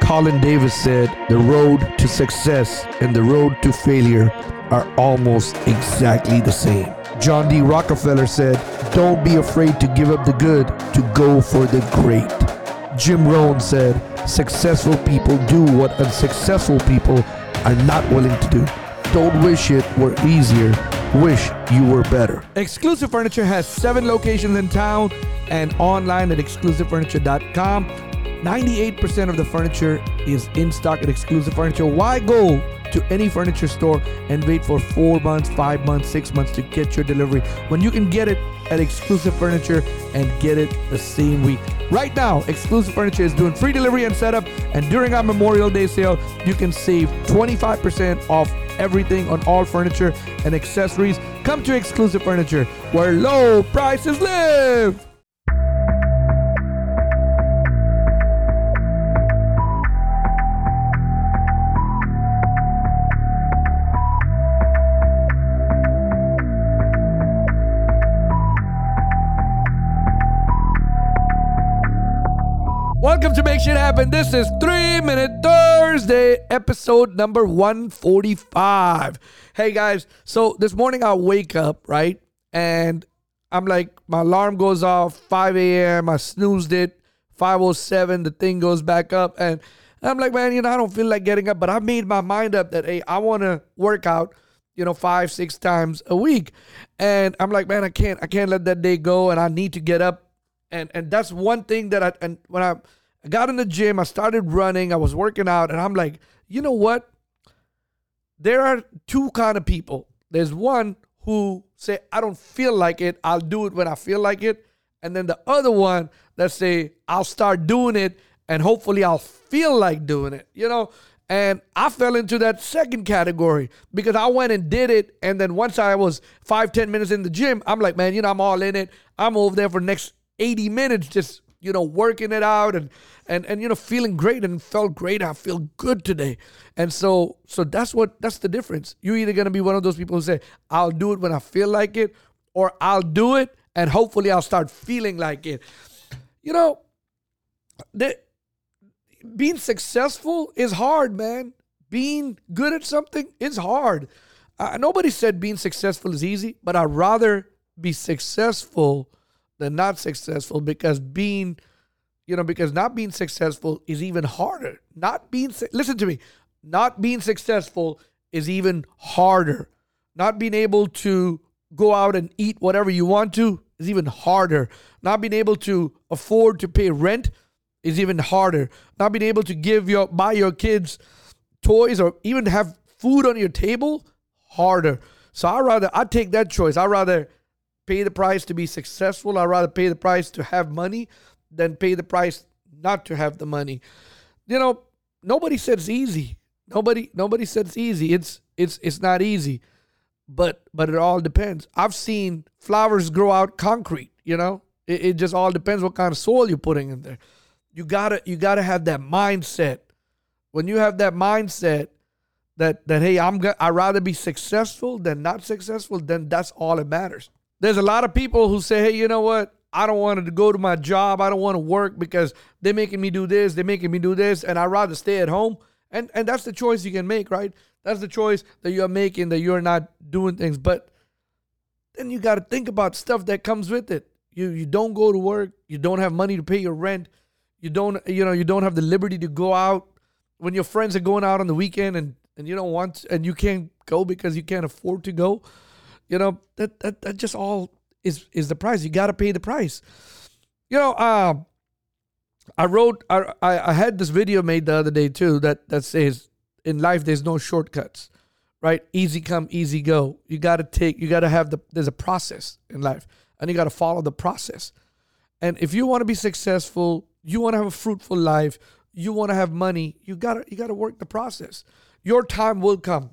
Colin Davis said, The road to success and the road to failure are almost exactly the same. John D. Rockefeller said, Don't be afraid to give up the good to go for the great. Jim Rohn said, Successful people do what unsuccessful people are not willing to do. Don't wish it were easier, wish you were better. Exclusive Furniture has seven locations in town and online at exclusivefurniture.com. 98% of the furniture is in stock at Exclusive Furniture. Why go to any furniture store and wait for four months, five months, six months to get your delivery when you can get it at Exclusive Furniture and get it the same week? Right now, Exclusive Furniture is doing free delivery and setup, and during our Memorial Day sale, you can save 25% off everything on all furniture and accessories. Come to Exclusive Furniture, where low prices live. Welcome to Make Shit Happen. This is 3 Minute Thursday, episode number 145. Hey guys, so this morning I wake up, right? And I'm like, my alarm goes off 5 a.m. I snoozed it. 507, the thing goes back up. And I'm like, man, you know, I don't feel like getting up, but I made my mind up that, hey, I want to work out you know five six times a week and i'm like man i can't i can't let that day go and i need to get up and and that's one thing that i and when i I got in the gym, I started running, I was working out, and I'm like, you know what? There are two kind of people. There's one who say, I don't feel like it, I'll do it when I feel like it. And then the other one that say, I'll start doing it and hopefully I'll feel like doing it, you know? And I fell into that second category because I went and did it. And then once I was five, ten minutes in the gym, I'm like, man, you know, I'm all in it. I'm over there for the next 80 minutes just you know, working it out and and and you know, feeling great and felt great. I feel good today. And so so that's what that's the difference. You're either gonna be one of those people who say, I'll do it when I feel like it, or I'll do it and hopefully I'll start feeling like it. You know, the, being successful is hard, man. Being good at something is hard. Uh, nobody said being successful is easy, but I'd rather be successful than not successful because being, you know, because not being successful is even harder. Not being, listen to me, not being successful is even harder. Not being able to go out and eat whatever you want to is even harder. Not being able to afford to pay rent is even harder. Not being able to give your buy your kids toys or even have food on your table harder. So I rather I take that choice. I rather pay the price to be successful. I'd rather pay the price to have money than pay the price not to have the money. You know, nobody says easy. Nobody nobody says easy. It's it's it's not easy. But but it all depends. I've seen flowers grow out concrete, you know? It, it just all depends what kind of soil you're putting in there. You gotta you gotta have that mindset. When you have that mindset that that hey, I'm gonna I'd rather be successful than not successful, then that's all that matters. There's a lot of people who say, hey, you know what? I don't want to go to my job. I don't want to work because they're making me do this, they're making me do this, and I'd rather stay at home. And and that's the choice you can make, right? That's the choice that you're making that you're not doing things. But then you got to think about stuff that comes with it. You you don't go to work, you don't have money to pay your rent, you don't you know, you don't have the liberty to go out when your friends are going out on the weekend and and you don't want and you can't go because you can't afford to go you know, that that, that just all is is the price. You got to pay the price. You know, uh, I wrote I, I had this video made the other day too that that says in life there's no shortcuts, right? Easy come, easy go. You got to take you got to have the there's a process in life and you got to follow the process. And if you want to be successful, you want to have a fruitful life, you want to have money, you got to you got to work the process. Your time will come.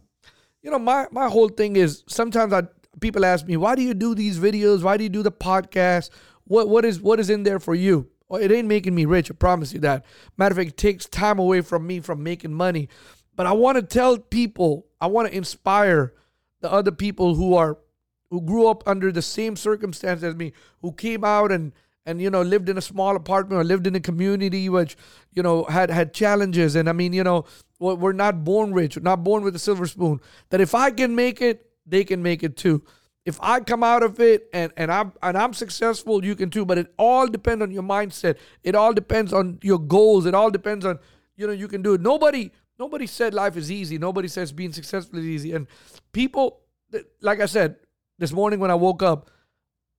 You know, my my whole thing is sometimes I people ask me, why do you do these videos? Why do you do the podcast? What what is what is in there for you? Well, it ain't making me rich, I promise you that. Matter of fact, it takes time away from me from making money. But I want to tell people, I want to inspire the other people who are who grew up under the same circumstance as me, who came out and and you know lived in a small apartment or lived in a community which you know had had challenges and i mean you know we're not born rich we're not born with a silver spoon that if i can make it they can make it too. If i come out of it and and i'm and i'm successful you can too but it all depends on your mindset. It all depends on your goals. It all depends on you know you can do it. Nobody nobody said life is easy. Nobody says being successful is easy. And people like i said this morning when i woke up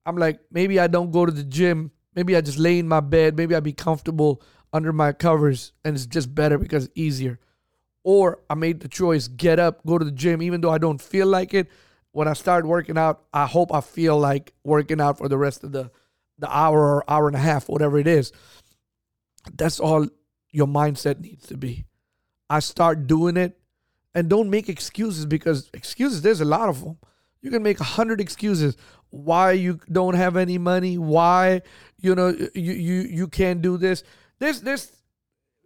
i'm like maybe i don't go to the gym. Maybe I just lay in my bed. Maybe I be comfortable under my covers and it's just better because it's easier. Or I made the choice, get up, go to the gym, even though I don't feel like it. When I start working out, I hope I feel like working out for the rest of the, the hour or hour and a half, whatever it is. That's all your mindset needs to be. I start doing it and don't make excuses because excuses, there's a lot of them. You can make a hundred excuses why you don't have any money, why you know you you you can't do this. This this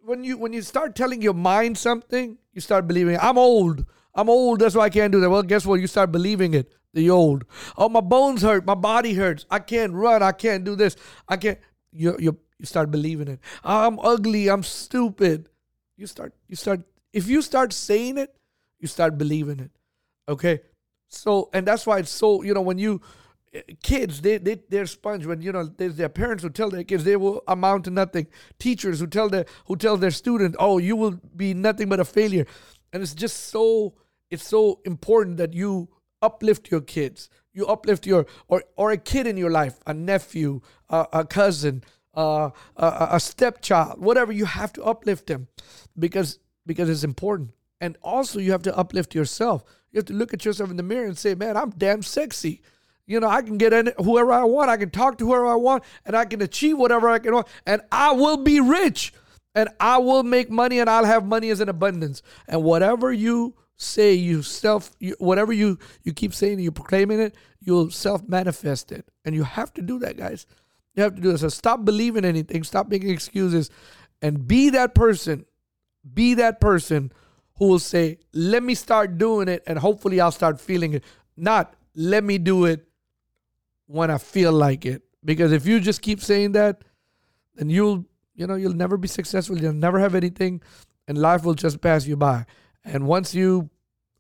when you when you start telling your mind something, you start believing. I'm old. I'm old. That's why I can't do that. Well, guess what? You start believing it. The old. Oh, my bones hurt. My body hurts. I can't run. I can't do this. I can't. You you you start believing it. I'm ugly. I'm stupid. You start you start if you start saying it, you start believing it. Okay. So and that's why it's so you know when you kids they, they they're sponge when you know there's their parents who tell their kids they will amount to nothing. Teachers who tell their who tell their student oh you will be nothing but a failure. And it's just so it's so important that you uplift your kids. You uplift your or or a kid in your life a nephew a, a cousin uh, a, a stepchild whatever you have to uplift them because because it's important. And also you have to uplift yourself. You have to look at yourself in the mirror and say man i'm damn sexy you know, I can get in whoever I want. I can talk to whoever I want, and I can achieve whatever I can want, and I will be rich, and I will make money, and I'll have money as an abundance. And whatever you say, you self, you, whatever you you keep saying, you proclaiming it, you'll self manifest it, and you have to do that, guys. You have to do this. So stop believing anything. Stop making excuses, and be that person. Be that person who will say, "Let me start doing it, and hopefully I'll start feeling it." Not let me do it when I feel like it. Because if you just keep saying that, then you'll you know you'll never be successful. You'll never have anything, and life will just pass you by. And once you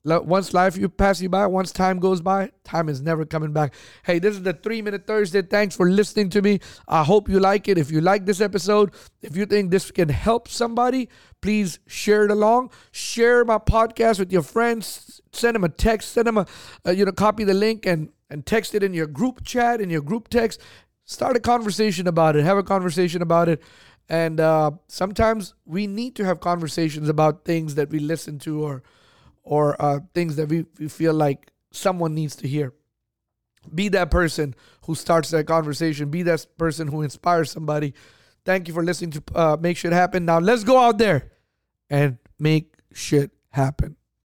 once life you pass you by, once time goes by, time is never coming back. Hey, this is the three minute Thursday. Thanks for listening to me. I hope you like it. If you like this episode, if you think this can help somebody, please share it along. Share my podcast with your friends. Send them a text. Send them a, uh, you know, copy the link and and text it in your group chat, in your group text. Start a conversation about it. Have a conversation about it. And uh, sometimes we need to have conversations about things that we listen to or or uh, things that we, we feel like someone needs to hear. Be that person who starts that conversation. Be that person who inspires somebody. Thank you for listening to uh, Make Shit Happen. Now let's go out there and make shit happen.